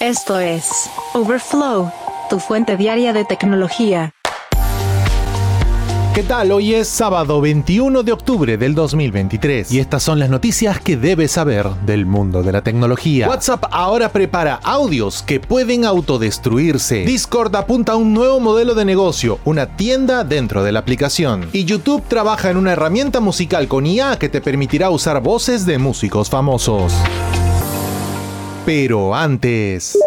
Esto es Overflow, tu fuente diaria de tecnología. ¿Qué tal? Hoy es sábado 21 de octubre del 2023 y estas son las noticias que debes saber del mundo de la tecnología. WhatsApp ahora prepara audios que pueden autodestruirse. Discord apunta a un nuevo modelo de negocio, una tienda dentro de la aplicación. Y YouTube trabaja en una herramienta musical con IA que te permitirá usar voces de músicos famosos. Pero antes...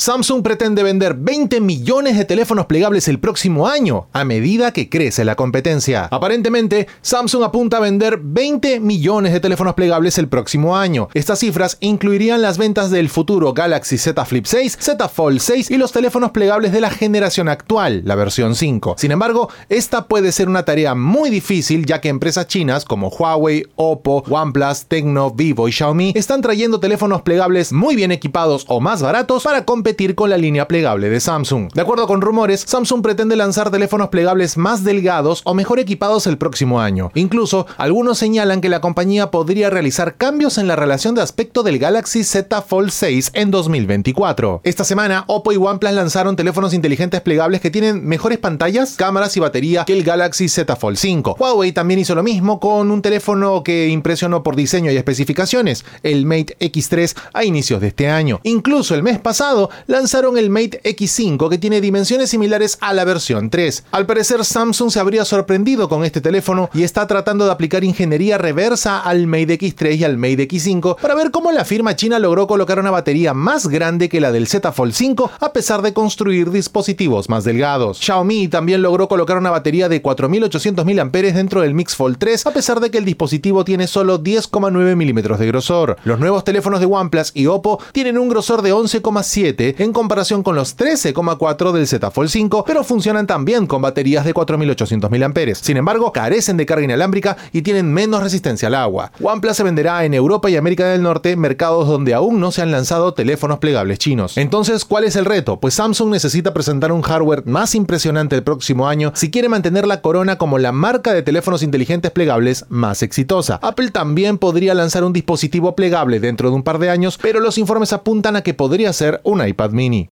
Samsung pretende vender 20 millones de teléfonos plegables el próximo año, a medida que crece la competencia. Aparentemente, Samsung apunta a vender 20 millones de teléfonos plegables el próximo año. Estas cifras incluirían las ventas del futuro Galaxy Z Flip 6, Z Fold 6 y los teléfonos plegables de la generación actual, la versión 5. Sin embargo, esta puede ser una tarea muy difícil ya que empresas chinas como Huawei, Oppo, OnePlus, Tecno, Vivo y Xiaomi están trayendo teléfonos plegables muy bien equipados o más baratos para competir con la línea plegable de Samsung. De acuerdo con rumores, Samsung pretende lanzar teléfonos plegables más delgados o mejor equipados el próximo año. Incluso, algunos señalan que la compañía podría realizar cambios en la relación de aspecto del Galaxy Z Fold 6 en 2024. Esta semana, Oppo y OnePlus lanzaron teléfonos inteligentes plegables que tienen mejores pantallas, cámaras y batería que el Galaxy Z Fold 5. Huawei también hizo lo mismo con un teléfono que impresionó por diseño y especificaciones, el Mate X3 a inicios de este año. Incluso el mes pasado, lanzaron el Mate X5 que tiene dimensiones similares a la versión 3. Al parecer Samsung se habría sorprendido con este teléfono y está tratando de aplicar ingeniería reversa al Mate X3 y al Mate X5 para ver cómo la firma china logró colocar una batería más grande que la del Z Fold 5 a pesar de construir dispositivos más delgados. Xiaomi también logró colocar una batería de 4800 mAh dentro del Mix Fold 3 a pesar de que el dispositivo tiene solo 10,9 milímetros de grosor. Los nuevos teléfonos de OnePlus y Oppo tienen un grosor de 11,7 en comparación con los 13,4 del Z Fold 5, pero funcionan también con baterías de 4800 mAh. Sin embargo, carecen de carga inalámbrica y tienen menos resistencia al agua. OnePlus se venderá en Europa y América del Norte, mercados donde aún no se han lanzado teléfonos plegables chinos. Entonces, ¿cuál es el reto? Pues Samsung necesita presentar un hardware más impresionante el próximo año si quiere mantener la corona como la marca de teléfonos inteligentes plegables más exitosa. Apple también podría lanzar un dispositivo plegable dentro de un par de años, pero los informes apuntan a que podría ser un iPad Mini.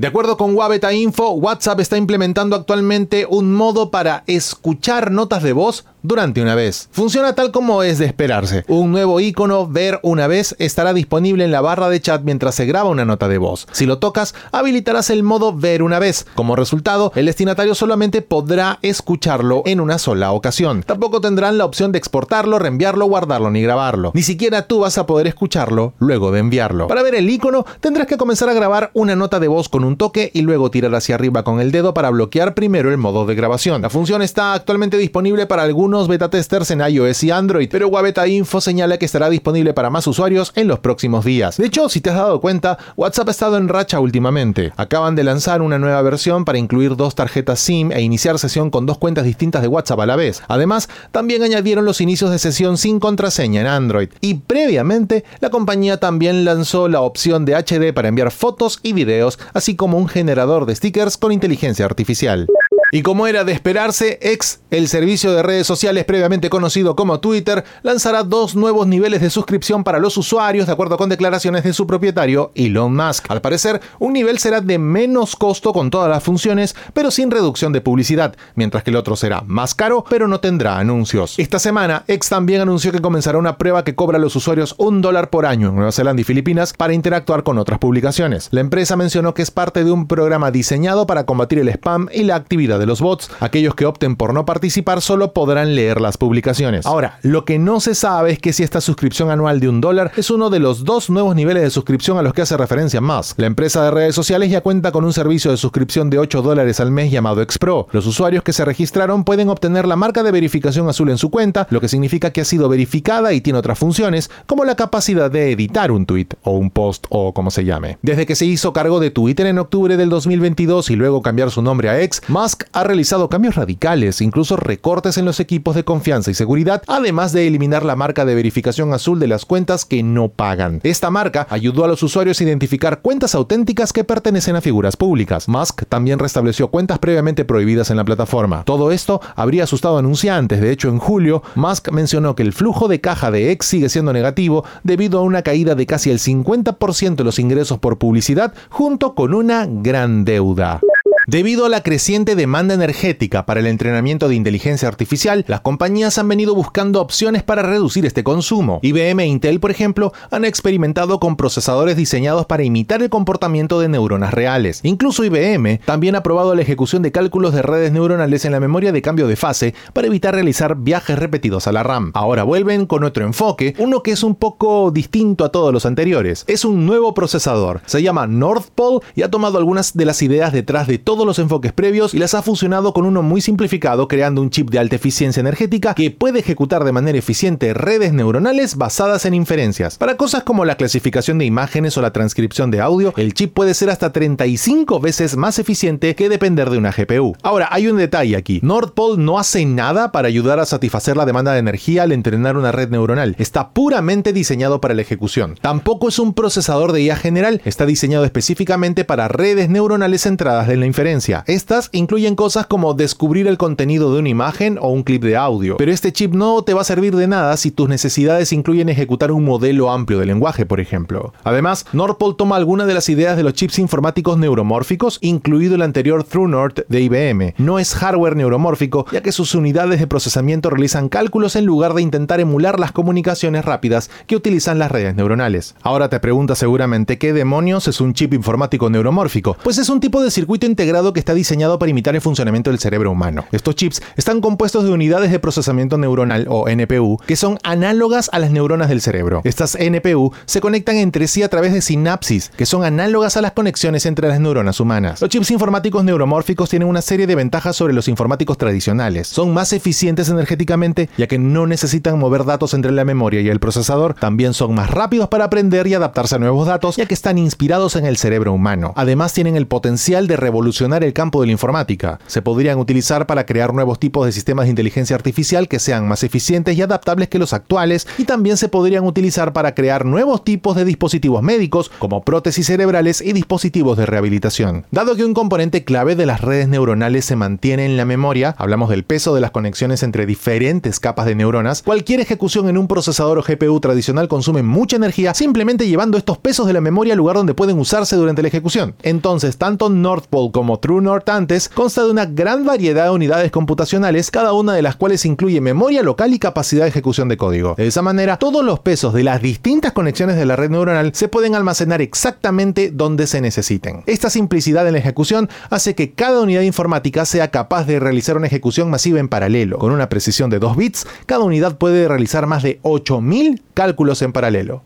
De acuerdo con Wabeta Info, WhatsApp está implementando actualmente un modo para escuchar notas de voz durante una vez. Funciona tal como es de esperarse. Un nuevo icono ver una vez estará disponible en la barra de chat mientras se graba una nota de voz. Si lo tocas, habilitarás el modo ver una vez. Como resultado, el destinatario solamente podrá escucharlo en una sola ocasión. Tampoco tendrán la opción de exportarlo, reenviarlo, guardarlo ni grabarlo. Ni siquiera tú vas a poder escucharlo luego de enviarlo. Para ver el icono, tendrás que comenzar a grabar una nota de voz con un toque y luego tirar hacia arriba con el dedo para bloquear primero el modo de grabación. La función está actualmente disponible para algunos beta testers en iOS y Android, pero Wabeta Info señala que estará disponible para más usuarios en los próximos días. De hecho, si te has dado cuenta, WhatsApp ha estado en racha últimamente. Acaban de lanzar una nueva versión para incluir dos tarjetas SIM e iniciar sesión con dos cuentas distintas de WhatsApp a la vez. Además, también añadieron los inicios de sesión sin contraseña en Android. Y previamente, la compañía también lanzó la opción de HD para enviar fotos y videos, así como un generador de stickers con inteligencia artificial. Y como era de esperarse, X, el servicio de redes sociales previamente conocido como Twitter, lanzará dos nuevos niveles de suscripción para los usuarios de acuerdo con declaraciones de su propietario Elon Musk. Al parecer, un nivel será de menos costo con todas las funciones, pero sin reducción de publicidad, mientras que el otro será más caro, pero no tendrá anuncios. Esta semana, X también anunció que comenzará una prueba que cobra a los usuarios un dólar por año en Nueva Zelanda y Filipinas para interactuar con otras publicaciones. La empresa mencionó que es parte de un programa diseñado para combatir el spam y la actividad de los bots. Aquellos que opten por no participar solo podrán leer las publicaciones. Ahora, lo que no se sabe es que si esta suscripción anual de un dólar es uno de los dos nuevos niveles de suscripción a los que hace referencia más. La empresa de redes sociales ya cuenta con un servicio de suscripción de 8 dólares al mes llamado Expro. Los usuarios que se registraron pueden obtener la marca de verificación azul en su cuenta, lo que significa que ha sido verificada y tiene otras funciones, como la capacidad de editar un tweet o un post o como se llame. Desde que se hizo cargo de Twitter en octubre del 2022 y luego cambiar su nombre a X, Musk ha realizado cambios radicales, incluso recortes en los equipos de confianza y seguridad, además de eliminar la marca de verificación azul de las cuentas que no pagan. Esta marca ayudó a los usuarios a identificar cuentas auténticas que pertenecen a figuras públicas. Musk también restableció cuentas previamente prohibidas en la plataforma. Todo esto habría asustado a anunciantes. De hecho, en julio, Musk mencionó que el flujo de caja de X sigue siendo negativo debido a una caída de casi el 50% de los ingresos por publicidad junto con una gran deuda. Debido a la creciente demanda energética para el entrenamiento de inteligencia artificial, las compañías han venido buscando opciones para reducir este consumo. IBM e Intel, por ejemplo, han experimentado con procesadores diseñados para imitar el comportamiento de neuronas reales. Incluso IBM también ha probado la ejecución de cálculos de redes neuronales en la memoria de cambio de fase para evitar realizar viajes repetidos a la RAM. Ahora vuelven con otro enfoque, uno que es un poco distinto a todos los anteriores. Es un nuevo procesador, se llama North Pole y ha tomado algunas de las ideas detrás de todo los enfoques previos y las ha fusionado con uno muy simplificado creando un chip de alta eficiencia energética que puede ejecutar de manera eficiente redes neuronales basadas en inferencias. Para cosas como la clasificación de imágenes o la transcripción de audio, el chip puede ser hasta 35 veces más eficiente que depender de una GPU. Ahora, hay un detalle aquí. Nordpol no hace nada para ayudar a satisfacer la demanda de energía al entrenar una red neuronal. Está puramente diseñado para la ejecución. Tampoco es un procesador de IA general, está diseñado específicamente para redes neuronales centradas en la inferencia estas incluyen cosas como descubrir el contenido de una imagen o un clip de audio, pero este chip no te va a servir de nada si tus necesidades incluyen ejecutar un modelo amplio de lenguaje, por ejemplo. Además, Norpol toma algunas de las ideas de los chips informáticos neuromórficos, incluido el anterior TrueNorth de IBM. No es hardware neuromórfico, ya que sus unidades de procesamiento realizan cálculos en lugar de intentar emular las comunicaciones rápidas que utilizan las redes neuronales. Ahora te preguntas seguramente qué demonios es un chip informático neuromórfico. Pues es un tipo de circuito integrado que está diseñado para imitar el funcionamiento del cerebro humano. Estos chips están compuestos de unidades de procesamiento neuronal o NPU que son análogas a las neuronas del cerebro. Estas NPU se conectan entre sí a través de sinapsis, que son análogas a las conexiones entre las neuronas humanas. Los chips informáticos neuromórficos tienen una serie de ventajas sobre los informáticos tradicionales. Son más eficientes energéticamente ya que no necesitan mover datos entre la memoria y el procesador. También son más rápidos para aprender y adaptarse a nuevos datos ya que están inspirados en el cerebro humano. Además tienen el potencial de revolucionar el campo de la informática. Se podrían utilizar para crear nuevos tipos de sistemas de inteligencia artificial que sean más eficientes y adaptables que los actuales y también se podrían utilizar para crear nuevos tipos de dispositivos médicos como prótesis cerebrales y dispositivos de rehabilitación. Dado que un componente clave de las redes neuronales se mantiene en la memoria, hablamos del peso de las conexiones entre diferentes capas de neuronas, cualquier ejecución en un procesador o GPU tradicional consume mucha energía simplemente llevando estos pesos de la memoria al lugar donde pueden usarse durante la ejecución. Entonces, tanto North Pole como True North antes consta de una gran variedad de unidades computacionales, cada una de las cuales incluye memoria local y capacidad de ejecución de código. De esa manera, todos los pesos de las distintas conexiones de la red neuronal se pueden almacenar exactamente donde se necesiten. Esta simplicidad en la ejecución hace que cada unidad informática sea capaz de realizar una ejecución masiva en paralelo. Con una precisión de 2 bits, cada unidad puede realizar más de 8000 cálculos en paralelo.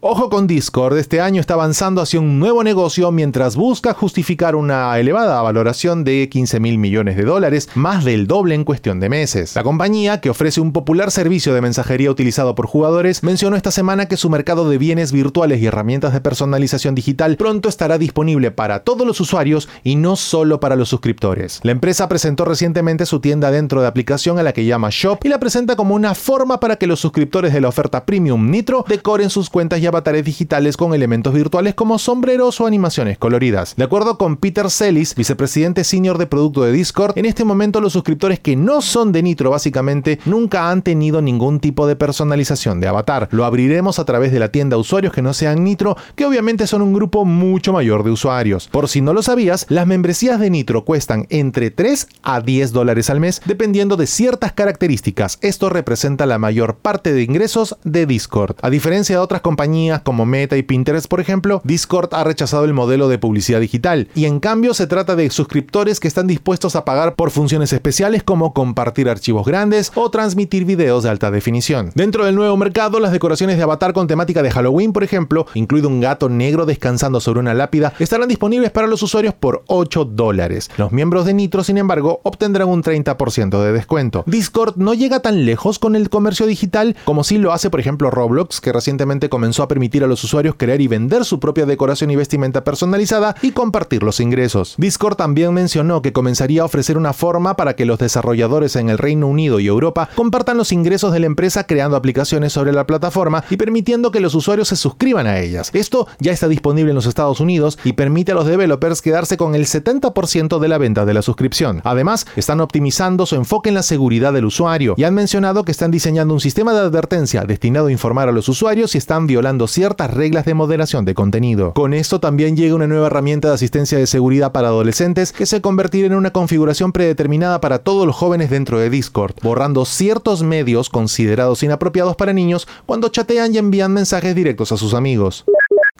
Ojo con Discord, este año está avanzando hacia un nuevo negocio mientras busca justificar una elevada valoración de 15 mil millones de dólares, más del doble en cuestión de meses. La compañía, que ofrece un popular servicio de mensajería utilizado por jugadores, mencionó esta semana que su mercado de bienes virtuales y herramientas de personalización digital pronto estará disponible para todos los usuarios y no solo para los suscriptores. La empresa presentó recientemente su tienda dentro de aplicación a la que llama Shop y la presenta como una forma para que los suscriptores de la oferta Premium Nitro decoren sus cuentas y avatares digitales con elementos virtuales como sombreros o animaciones coloridas. De acuerdo con Peter Celis, vicepresidente senior de producto de Discord, en este momento los suscriptores que no son de Nitro básicamente nunca han tenido ningún tipo de personalización de avatar. Lo abriremos a través de la tienda usuarios que no sean Nitro, que obviamente son un grupo mucho mayor de usuarios. Por si no lo sabías, las membresías de Nitro cuestan entre 3 a 10 dólares al mes, dependiendo de ciertas características. Esto representa la mayor parte de ingresos de Discord. A diferencia de otras compañías como Meta y Pinterest, por ejemplo, Discord ha rechazado el modelo de publicidad digital y en cambio se trata de suscriptores que están dispuestos a pagar por funciones especiales como compartir archivos grandes o transmitir videos de alta definición. Dentro del nuevo mercado, las decoraciones de avatar con temática de Halloween, por ejemplo, incluido un gato negro descansando sobre una lápida, estarán disponibles para los usuarios por 8 dólares. Los miembros de Nitro, sin embargo, obtendrán un 30% de descuento. Discord no llega tan lejos con el comercio digital como si lo hace, por ejemplo, Roblox, que recientemente comenzó a permitir a los usuarios crear y vender su propia decoración y vestimenta personalizada y compartir los ingresos. Discord también mencionó que comenzaría a ofrecer una forma para que los desarrolladores en el Reino Unido y Europa compartan los ingresos de la empresa creando aplicaciones sobre la plataforma y permitiendo que los usuarios se suscriban a ellas. Esto ya está disponible en los Estados Unidos y permite a los developers quedarse con el 70% de la venta de la suscripción. Además, están optimizando su enfoque en la seguridad del usuario y han mencionado que están diseñando un sistema de advertencia destinado a informar a los usuarios si están violando ciertas reglas de moderación de contenido. Con esto también llega una nueva herramienta de asistencia de seguridad para adolescentes que se convertirá en una configuración predeterminada para todos los jóvenes dentro de Discord, borrando ciertos medios considerados inapropiados para niños cuando chatean y envían mensajes directos a sus amigos.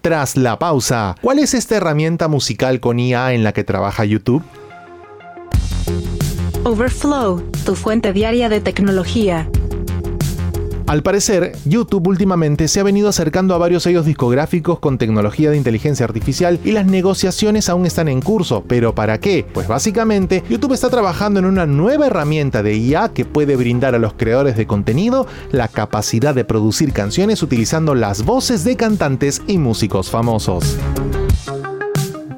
Tras la pausa, ¿cuál es esta herramienta musical con IA en la que trabaja YouTube? Overflow, tu fuente diaria de tecnología. Al parecer, YouTube últimamente se ha venido acercando a varios sellos discográficos con tecnología de inteligencia artificial y las negociaciones aún están en curso. ¿Pero para qué? Pues básicamente, YouTube está trabajando en una nueva herramienta de IA que puede brindar a los creadores de contenido la capacidad de producir canciones utilizando las voces de cantantes y músicos famosos.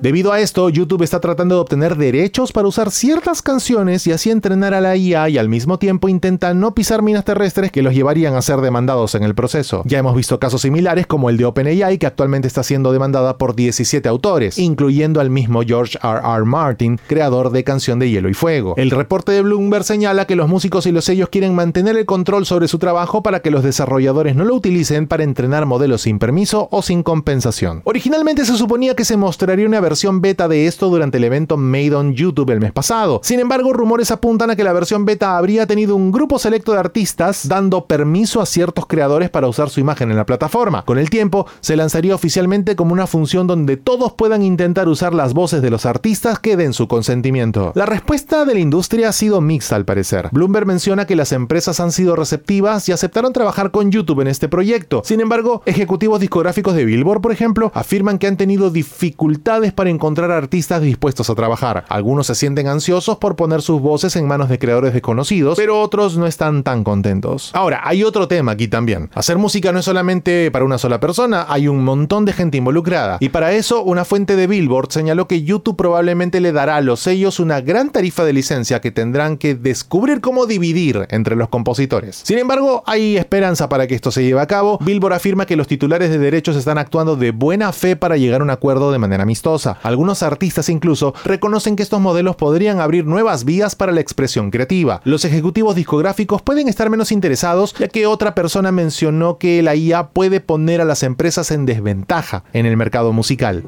Debido a esto, YouTube está tratando de obtener derechos para usar ciertas canciones y así entrenar a la IA y al mismo tiempo intenta no pisar minas terrestres que los llevarían a ser demandados en el proceso. Ya hemos visto casos similares como el de OpenAI que actualmente está siendo demandada por 17 autores, incluyendo al mismo George R. R. Martin, creador de Canción de Hielo y Fuego. El reporte de Bloomberg señala que los músicos y los sellos quieren mantener el control sobre su trabajo para que los desarrolladores no lo utilicen para entrenar modelos sin permiso o sin compensación. Originalmente se suponía que se mostraría una versión beta de esto durante el evento Made on YouTube el mes pasado. Sin embargo, rumores apuntan a que la versión beta habría tenido un grupo selecto de artistas dando permiso a ciertos creadores para usar su imagen en la plataforma. Con el tiempo, se lanzaría oficialmente como una función donde todos puedan intentar usar las voces de los artistas que den su consentimiento. La respuesta de la industria ha sido mixta al parecer. Bloomberg menciona que las empresas han sido receptivas y aceptaron trabajar con YouTube en este proyecto. Sin embargo, ejecutivos discográficos de Billboard, por ejemplo, afirman que han tenido dificultades para encontrar artistas dispuestos a trabajar. Algunos se sienten ansiosos por poner sus voces en manos de creadores desconocidos, pero otros no están tan contentos. Ahora, hay otro tema aquí también. Hacer música no es solamente para una sola persona, hay un montón de gente involucrada. Y para eso, una fuente de Billboard señaló que YouTube probablemente le dará a los sellos una gran tarifa de licencia que tendrán que descubrir cómo dividir entre los compositores. Sin embargo, hay esperanza para que esto se lleve a cabo. Billboard afirma que los titulares de derechos están actuando de buena fe para llegar a un acuerdo de manera amistosa. Algunos artistas incluso reconocen que estos modelos podrían abrir nuevas vías para la expresión creativa. Los ejecutivos discográficos pueden estar menos interesados ya que otra persona mencionó que la IA puede poner a las empresas en desventaja en el mercado musical.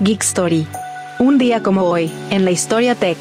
Geek Story. Un día como hoy, en la historia tech.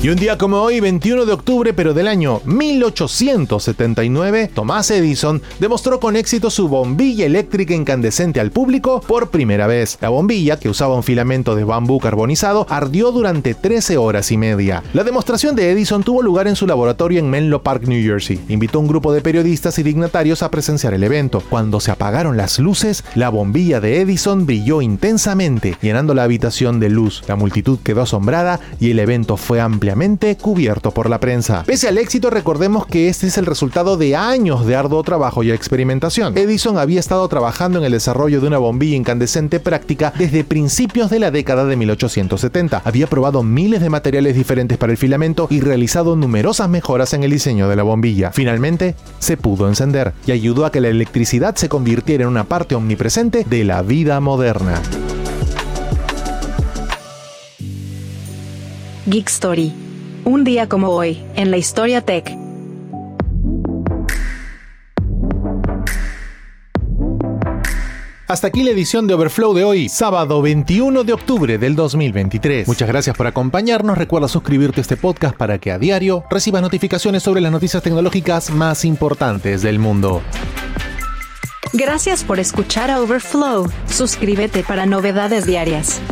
Y un día como hoy, 21 de octubre, pero del año 1879, Thomas Edison demostró con éxito su bombilla eléctrica incandescente al público por primera vez. La bombilla, que usaba un filamento de bambú carbonizado, ardió durante 13 horas y media. La demostración de Edison tuvo lugar en su laboratorio en Menlo Park, New Jersey. Invitó a un grupo de periodistas y dignatarios a presenciar el evento. Cuando se apagaron las luces, la bombilla de Edison brilló intensamente, llenando la habitación de luz. La multitud quedó asombrada y el evento fue cubierto por la prensa. Pese al éxito, recordemos que este es el resultado de años de arduo trabajo y experimentación. Edison había estado trabajando en el desarrollo de una bombilla incandescente práctica desde principios de la década de 1870. Había probado miles de materiales diferentes para el filamento y realizado numerosas mejoras en el diseño de la bombilla. Finalmente, se pudo encender y ayudó a que la electricidad se convirtiera en una parte omnipresente de la vida moderna. Geek Story. Un día como hoy, en la historia tech. Hasta aquí la edición de Overflow de hoy, sábado 21 de octubre del 2023. Muchas gracias por acompañarnos. Recuerda suscribirte a este podcast para que a diario recibas notificaciones sobre las noticias tecnológicas más importantes del mundo. Gracias por escuchar a Overflow. Suscríbete para novedades diarias.